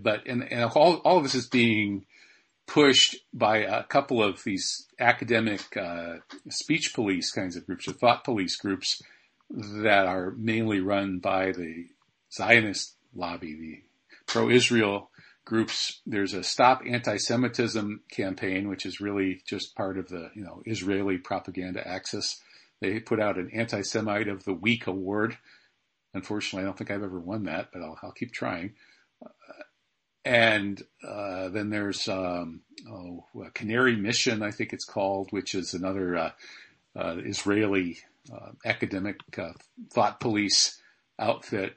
but and, and all, all of this is being pushed by a couple of these academic uh, speech police kinds of groups or thought police groups that are mainly run by the Zionist lobby, the pro-Israel groups. There's a Stop Anti-Semitism campaign, which is really just part of the you know Israeli propaganda axis. They put out an Anti-Semite of the Week award Unfortunately, I don't think I've ever won that, but I'll, I'll keep trying. Uh, and uh, then there's um, oh, Canary Mission, I think it's called, which is another uh, uh, Israeli uh, academic thought police outfit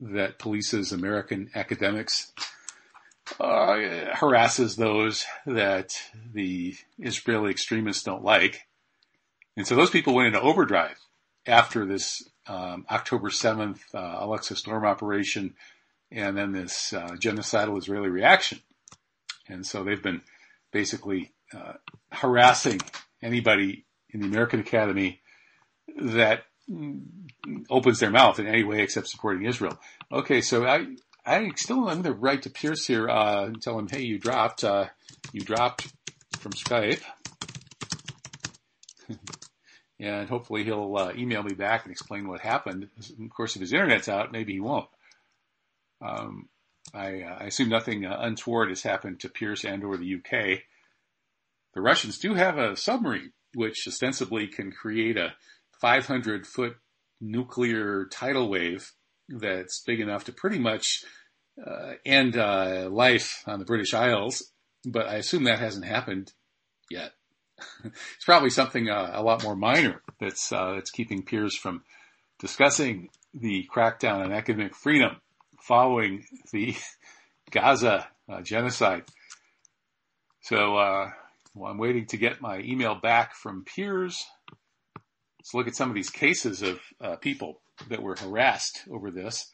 that polices American academics, uh, harasses those that the Israeli extremists don't like. And so those people went into overdrive after this um, October 7th Al-Aqsa Storm operation and then this uh, genocidal Israeli reaction. And so they've been basically uh, harassing anybody in the American Academy that opens their mouth in any way except supporting Israel. Okay, so I I still am the right to Piers here uh, and tell him, hey, you dropped uh, you dropped from Skype. and hopefully he'll uh, email me back and explain what happened. Of course, if his internet's out, maybe he won't. Um, I, uh, I, assume nothing uh, untoward has happened to Piers and or the UK. The Russians do have a submarine which ostensibly can create a 500 foot nuclear tidal wave that's big enough to pretty much uh, end uh, life on the British Isles, but I assume that hasn't happened yet. it's probably something uh, a lot more minor that's uh, that's keeping Piers from discussing the crackdown on academic freedom following the Gaza uh, genocide. So uh, well, I'm waiting to get my email back from Piers. Let's look at some of these cases of uh, people that were harassed over this.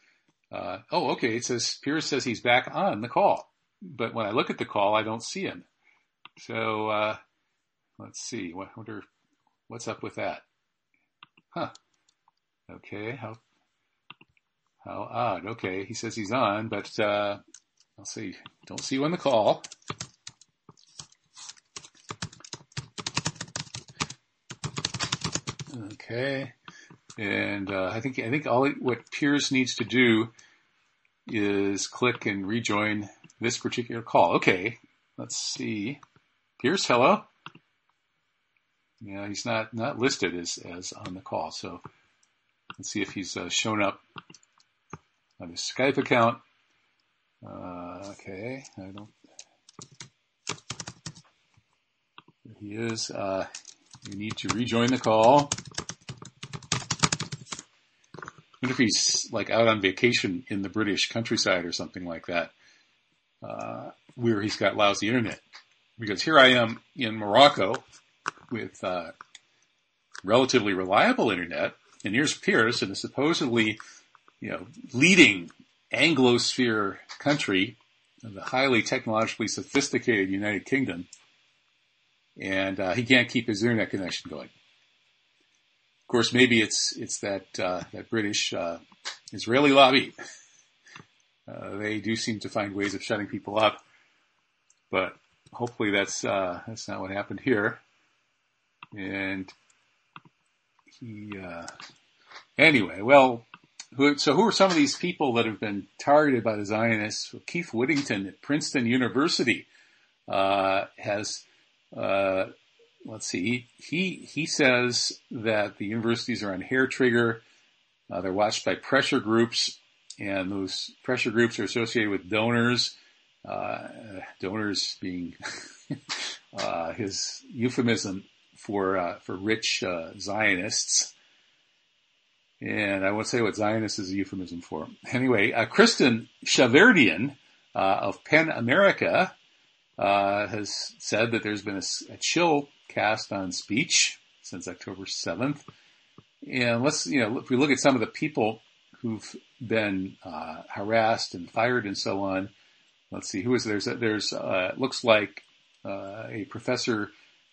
Uh, oh, okay. It says Piers says he's back on the call, but when I look at the call, I don't see him. So uh, let's see. I wonder what's up with that. Huh. Okay. How how odd. Okay, he says he's on, but uh, I'll see. Don't see you on the call. Okay, and uh, I think I think all what Piers needs to do is click and rejoin this particular call. Okay, let's see. Piers, hello. Yeah, he's not not listed as as on the call, so let's see if he's uh, shown up on his Skype account. Uh, okay, I don't. He is. Uh, you need to rejoin the call. I wonder if he's like out on vacation in the British countryside or something like that, uh, where he's got lousy internet. Because here I am in Morocco with uh, relatively reliable internet, and here's Piers in and supposedly you know, leading Anglosphere country, the highly technologically sophisticated United Kingdom, and uh, he can't keep his internet connection going. Of course, maybe it's it's that uh, that British uh, Israeli lobby. Uh, they do seem to find ways of shutting people up, but hopefully that's uh, that's not what happened here. And he uh, anyway, well, who, so who are some of these people that have been targeted by the Zionists? Keith Whittington at Princeton University uh, has, uh, let's see, he, he, he says that the universities are on hair trigger. Uh, they're watched by pressure groups, and those pressure groups are associated with donors. Uh, donors being uh, his euphemism for uh, for rich Zionists. And I won't say what Zionist is a euphemism for. Anyway, uh, Kristen Shahverdian uh, of PEN America uh, has said that there's been a, a, chill cast on speech since October 7th. And let's, you know, if we look at some of the people who've been uh, harassed and fired and so on, let's see, who is there's there's uh, looks like uh, a professor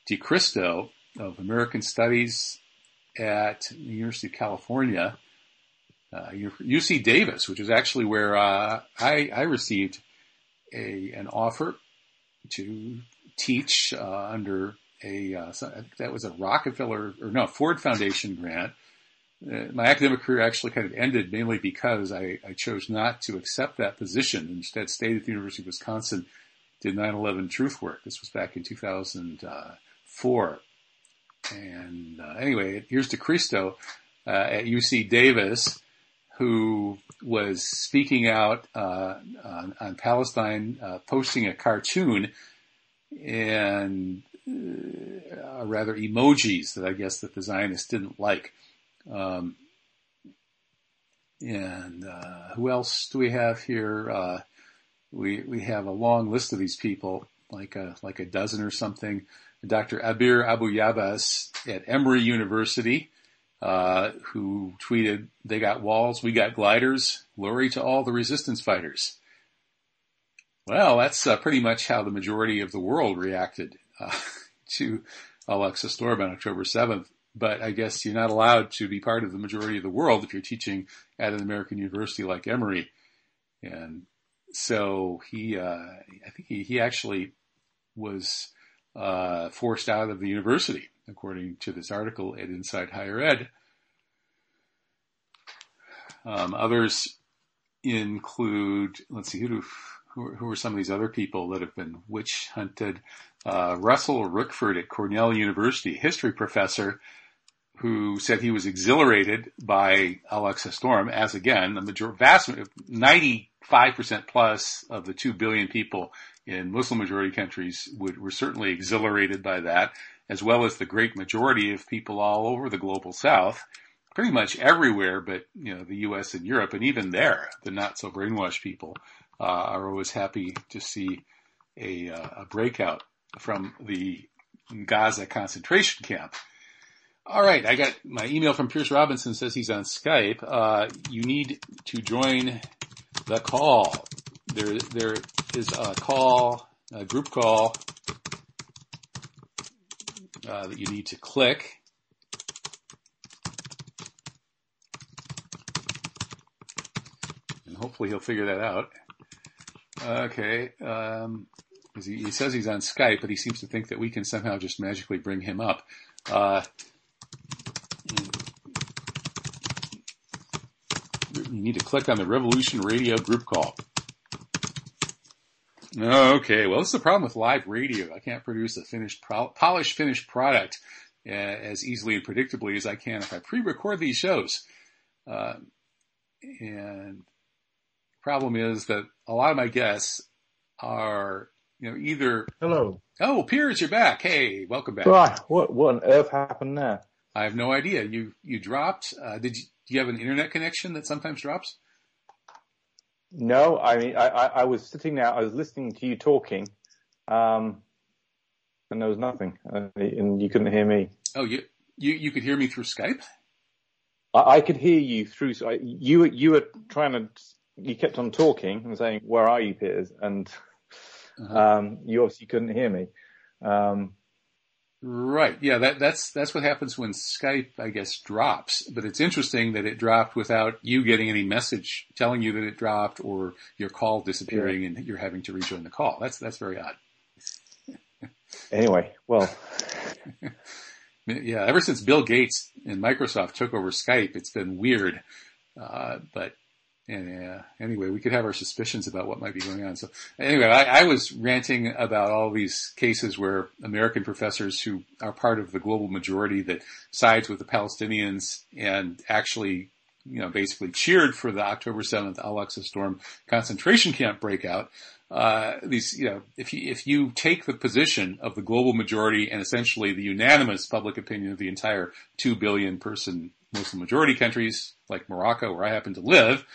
DeCristo of American Studies at the University of California, uh, UC Davis, which is actually where uh, I, I, received a an offer to teach uh, under a uh, that was a Rockefeller or no Ford Foundation grant. Uh, my academic career actually kind of ended mainly because I, I chose not to accept that position. Instead, stayed at the University of Wisconsin, did 9/11 truth work. This was back in 2004 and uh, anyway, here's DeCristo uh, at UC Davis, who was speaking out uh, on, on, Palestine, uh, posting a cartoon and uh, rather emojis that I guess that the Zionists didn't like. Um, and uh, who else do we have here? We we have a long list of these people, like a like a dozen or something. Dr. Abir Abu Yabas at Emory University, uh, who tweeted, "They got walls, we got gliders. Glory to all the resistance fighters." Well, that's uh, pretty much how the majority of the world reacted uh, to Al-Aqsa Storm on October 7th. But I guess you're not allowed to be part of the majority of the world if you're teaching at an American university like Emory. And so he, uh, I think he, he actually was uh, forced out of the university, according to this article at Inside Higher Ed. Um, others include, let's see, who, do, who, who, are some of these other people that have been witch hunted? Uh, Russell Rickford at Cornell University, history professor, who said he was exhilarated by Al-Aqsa Storm, as again, the major, vast, 95% plus of the 2 billion people in Muslim majority countries would, were certainly exhilarated by that, as well as the great majority of people all over the global south, pretty much everywhere but, you know, the US and Europe, and even there, the not so brainwashed people, uh, are always happy to see a, uh, a breakout from the Gaza concentration camp. All right, I got my email from Piers Robinson says he's on Skype. Uh, you need to join the call. There, there is a call, a group call uh, that you need to click. And hopefully he'll figure that out. Okay. Um, he, he, says he's on Skype, but he seems to think that we can somehow just magically bring him up. Uh, you need to click on the Revolution Radio group call. Okay, well, this is the problem with live radio. I can't produce a finished, polished, finished product uh, as easily and predictably as I can if I pre-record these shows. Uh, and problem is that a lot of my guests are, you know, either. Hello. Oh, Piers, you're back. Hey, welcome back. Right. What, what on earth happened there? I have no idea. You, you dropped. Uh, did you, do you have an internet connection that sometimes drops? No, I mean, I, I, I was sitting there, I was listening to you talking, um, and there was nothing, uh, and you couldn't hear me. Oh, you, you, you could hear me through Skype? I, I could hear you through, so I, you, you were trying to, you kept on talking and saying, where are you, Piers? And, uh-huh. um, you obviously couldn't hear me. Um, Right. Yeah, that, that's that's what happens when Skype, I guess, drops. But it's interesting that it dropped without you getting any message telling you that it dropped, or your call disappearing yeah. and you're having to rejoin the call. That's that's very odd. anyway, well, yeah. Ever since Bill Gates and Microsoft took over Skype, it's been weird. Uh, but and uh, anyway, we could have our suspicions about what might be going on. So anyway, I, I, was ranting about all these cases where American professors who are part of the global majority that sides with the Palestinians and actually, you know, basically cheered for the October 7th Al-Aqsa Storm concentration camp breakout. Uh, these, you know, if you, if you take the position of the global majority and essentially the unanimous public opinion of the entire two billion person Muslim majority countries like Morocco, where I happen to live,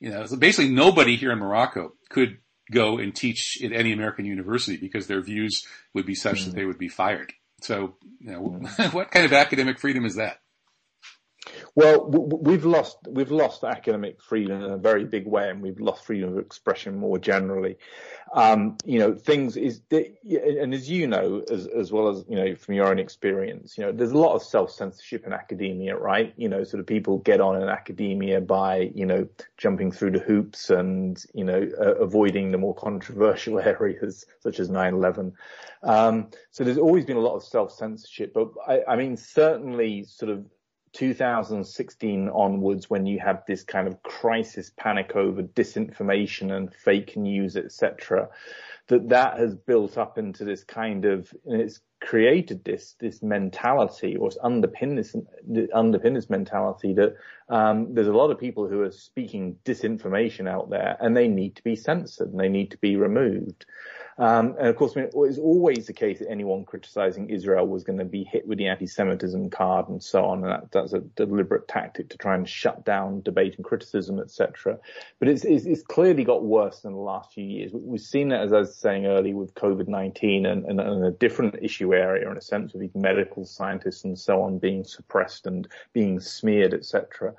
you know, so basically nobody here in Morocco could go and teach at any American university because their views would be such mm. that they would be fired. So, you know, mm. what kind of academic freedom is that? Well, we've lost we've lost academic freedom in a very big way, and we've lost freedom of expression more generally. Um, you know, things is, and as you know, as as well as you know from your own experience, you know, there's a lot of self censorship in academia, right? You know, sort of people get on in academia by you know jumping through the hoops and you know uh, avoiding the more controversial areas such as 9/11. Um, so there's always been a lot of self censorship, but I, I mean, certainly sort of 2016 onwards when you have this kind of crisis panic over disinformation and fake news, etc., that that has built up into this kind of, and it's created this this mentality, or it's underpinned this underpinned this mentality that um, there's a lot of people who are speaking disinformation out there, and they need to be censored and they need to be removed. Um, and of course, I mean, it's always the case that anyone criticizing Israel was going to be hit with the anti-Semitism card and so on. And that, that's a deliberate tactic to try and shut down debate and criticism, etc. But it's, it's, it's, clearly got worse in the last few years. We've seen that, as I saying earlier, with COVID-19 and, and, and a different issue area in a sense with these medical scientists and so on being suppressed and being smeared, etc.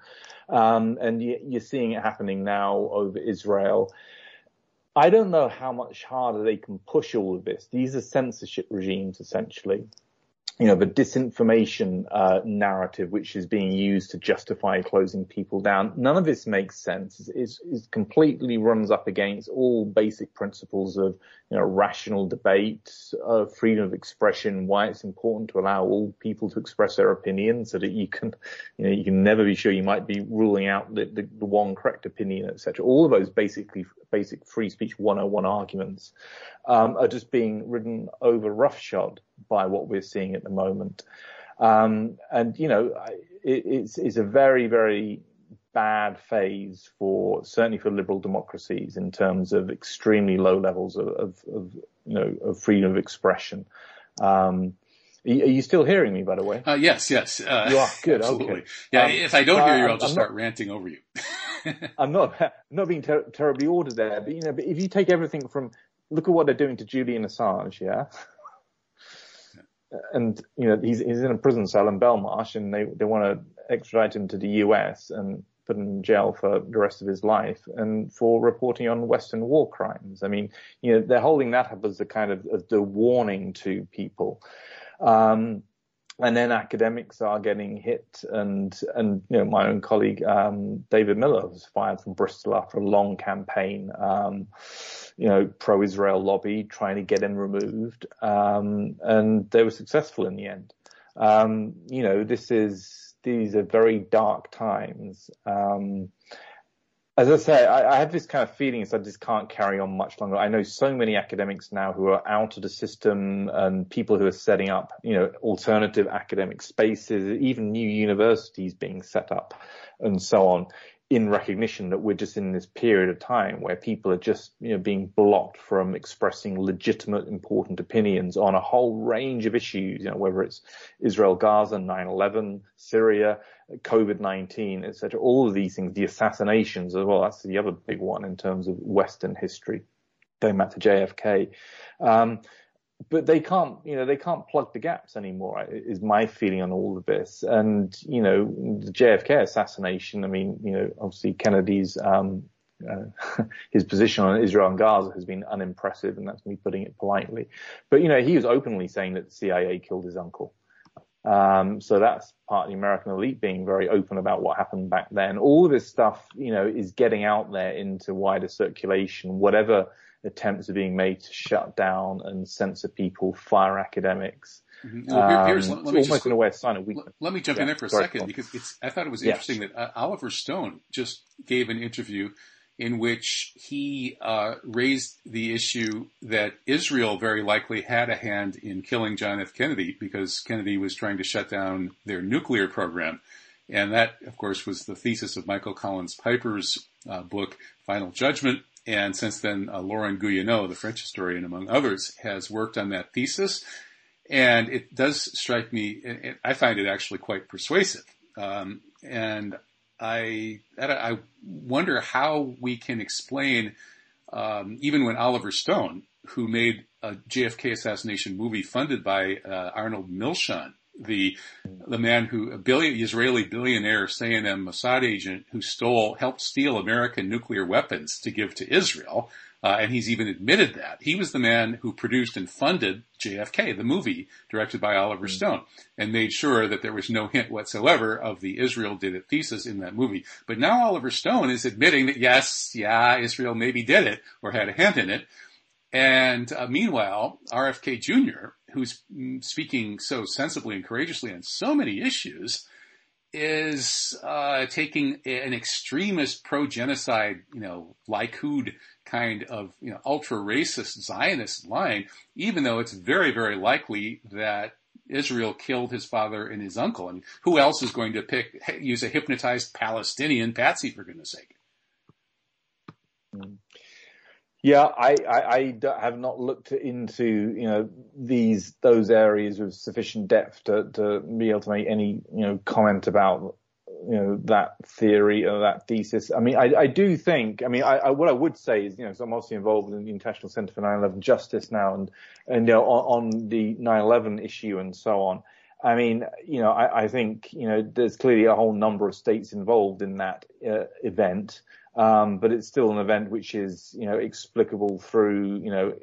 Um, and you, are seeing it happening now over Israel. I don't know how much harder they can push all of this. These are censorship regimes essentially you know, the disinformation uh, narrative which is being used to justify closing people down. None of this makes sense. It completely runs up against all basic principles of, you know, rational debate, uh, freedom of expression, why it's important to allow all people to express their opinions so that you can, you know, you can never be sure you might be ruling out the, the, the one correct opinion, etc. All of those basically basic free speech 101 arguments um, are just being ridden over roughshod by what we're seeing at the moment. Um, and you know, it, it's, it's a very, very bad phase for certainly for liberal democracies in terms of extremely low levels of, of, of you know of freedom of expression. Um, are you still hearing me, by the way? Uh, yes, yes. Uh, you are good. Absolutely. Okay. Yeah. Um, if I don't hear you, I'll just I'm start not, ranting over you. I'm not I'm not being ter- terribly ordered there, but you know, but if you take everything from look at what they're doing to Julian Assange, yeah. And you know he's he's in a prison cell in Belmarsh, and they they want to extradite him to the US and put in jail for the rest of his life, and for reporting on Western war crimes. I mean, you know, they're holding that up as a kind of as the warning to people. Um, and then academics are getting hit and and you know my own colleague um, David Miller was fired from Bristol after a long campaign um, you know pro-Israel lobby trying to get him removed um, and they were successful in the end um, you know this is these are very dark times um, as I say, I, I, have this kind of feeling that I just can't carry on much longer. I know so many academics now who are out of the system and people who are setting up, you know, alternative academic spaces, even new universities being set up and so on in recognition that we're just in this period of time where people are just you know being blocked from expressing legitimate important opinions on a whole range of issues you know whether it's Israel Gaza 9/11 Syria COVID-19 etc all of these things the assassinations as well that's the other big one in terms of western history. Going back to JFK um, but they can't, you know, they can't plug the gaps anymore. Is my feeling on all of this. And you know, the JFK assassination. I mean, you know, obviously Kennedy's um, uh, his position on Israel and Gaza has been unimpressive, and that's me putting it politely. But you know, he was openly saying that the CIA killed his uncle. Um, so that's part of the American elite being very open about what happened back then. All of this stuff, you know, is getting out there into wider circulation. Whatever attempts are being made to shut down and censor people, fire academics. Mm-hmm. Well, here, let, let me just, in a way a sign of weakness. Let me jump yeah, in there for a second because it's. I thought it was interesting that uh, Oliver Stone just gave an interview in which he uh, raised the issue that Israel very likely had a hand in killing John F. Kennedy because Kennedy was trying to shut down their nuclear program. And that, of course, was the thesis of Michael Collins Piper's uh, book, Final Judgment, and since then, uh, Laurent Guyénot, the French historian, among others, has worked on that thesis. And it does strike me, it, I find it actually quite persuasive. Um, and I, I wonder how we can explain, um, even when Oliver Stone, who made a JFK assassination movie funded by uh, Arnon Milchan, the the man who a billion Israeli billionaire Sayem Mossad agent who stole helped steal American nuclear weapons to give to Israel. Uh, and he's even admitted that. He was the man who produced and funded JFK, the movie directed by Oliver mm. Stone, and made sure that there was no hint whatsoever of the Israel did it thesis in that movie. But now Oliver Stone is admitting that yes, yeah, Israel maybe did it or had a hand in it. And uh, meanwhile, RFK Jr., who's mm, speaking so sensibly and courageously on so many issues, is uh, taking an extremist pro-genocide, you know, Likud kind of, you know, ultra-racist Zionist line, even though it's very, very likely that Israel killed his father and his uncle. I mean, who else is going to pick use a hypnotized Palestinian patsy for goodness sake? Yeah, I, I, I, have not looked into you know these those areas with sufficient depth to, to be able to make any you know comment about you know that theory or that thesis. I mean, I, I do think. I mean, I, I, what I would say is, you know, so I'm obviously involved in the International Centre for 9/11 Justice now, and and you know on, on the 9/11 issue and so on. I mean, you know, I, I, think you know there's clearly a whole number of states involved in that uh, event. Um, but it's still an event which is, you know, explicable through, you know,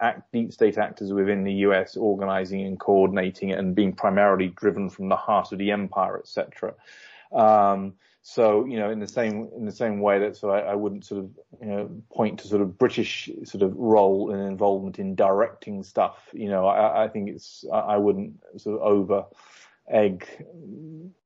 act, deep state actors within the US organizing and coordinating and being primarily driven from the heart of the empire, etc. Um, so, you know, in the same in the same way that of I, I, wouldn't sort of you know point to sort of British sort of role and involvement in directing stuff. You know, I, I think it's I, I wouldn't sort of over egg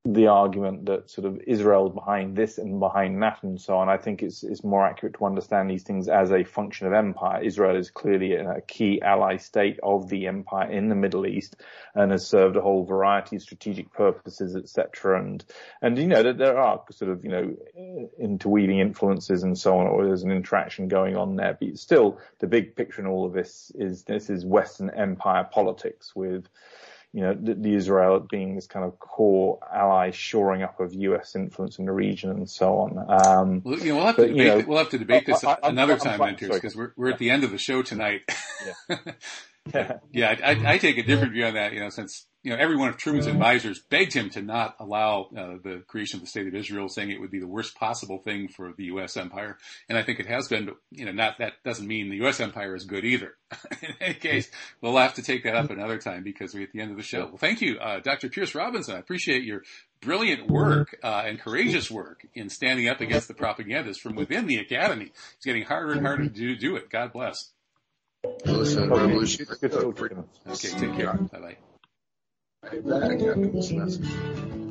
the argument that sort of Israel behind this and behind that and so on. I think it's it's more accurate to understand these things as a function of empire. Israel is clearly a key ally state of the empire in the Middle East and has served a whole variety of strategic purposes, etc. And and you know that there are sort of you know interweaving influences and so on, or there's an interaction going on there. But still, the big picture in all of this is this is Western empire politics with you know, the, the, Israel being this kind of core ally shoring up of U.S. influence in the region and so on. Um, well, you know, we'll have to debate. You know, we'll have to debate this I, I, another I'm, time, I'm, because we're we're at the end of the show tonight. Yeah, yeah, yeah I, I, take a different view on that. You know, since you know, every one of Truman's advisors begged him to not allow uh, the creation of the state of Israel, saying it would be the worst possible thing for the U.S. empire. And I think it has been, but you know, not that doesn't mean the U.S. empire is good either. In any case, we'll have to take that up another time because we're at the end of the show. Well, thank you, uh, Dr. Piers Robinson. I appreciate your brilliant work uh, and courageous work in standing up against the propagandists from within the academy. It's getting harder and harder to do, do it. God bless. Listen, revolution. Okay, take care. Bye bye. Message.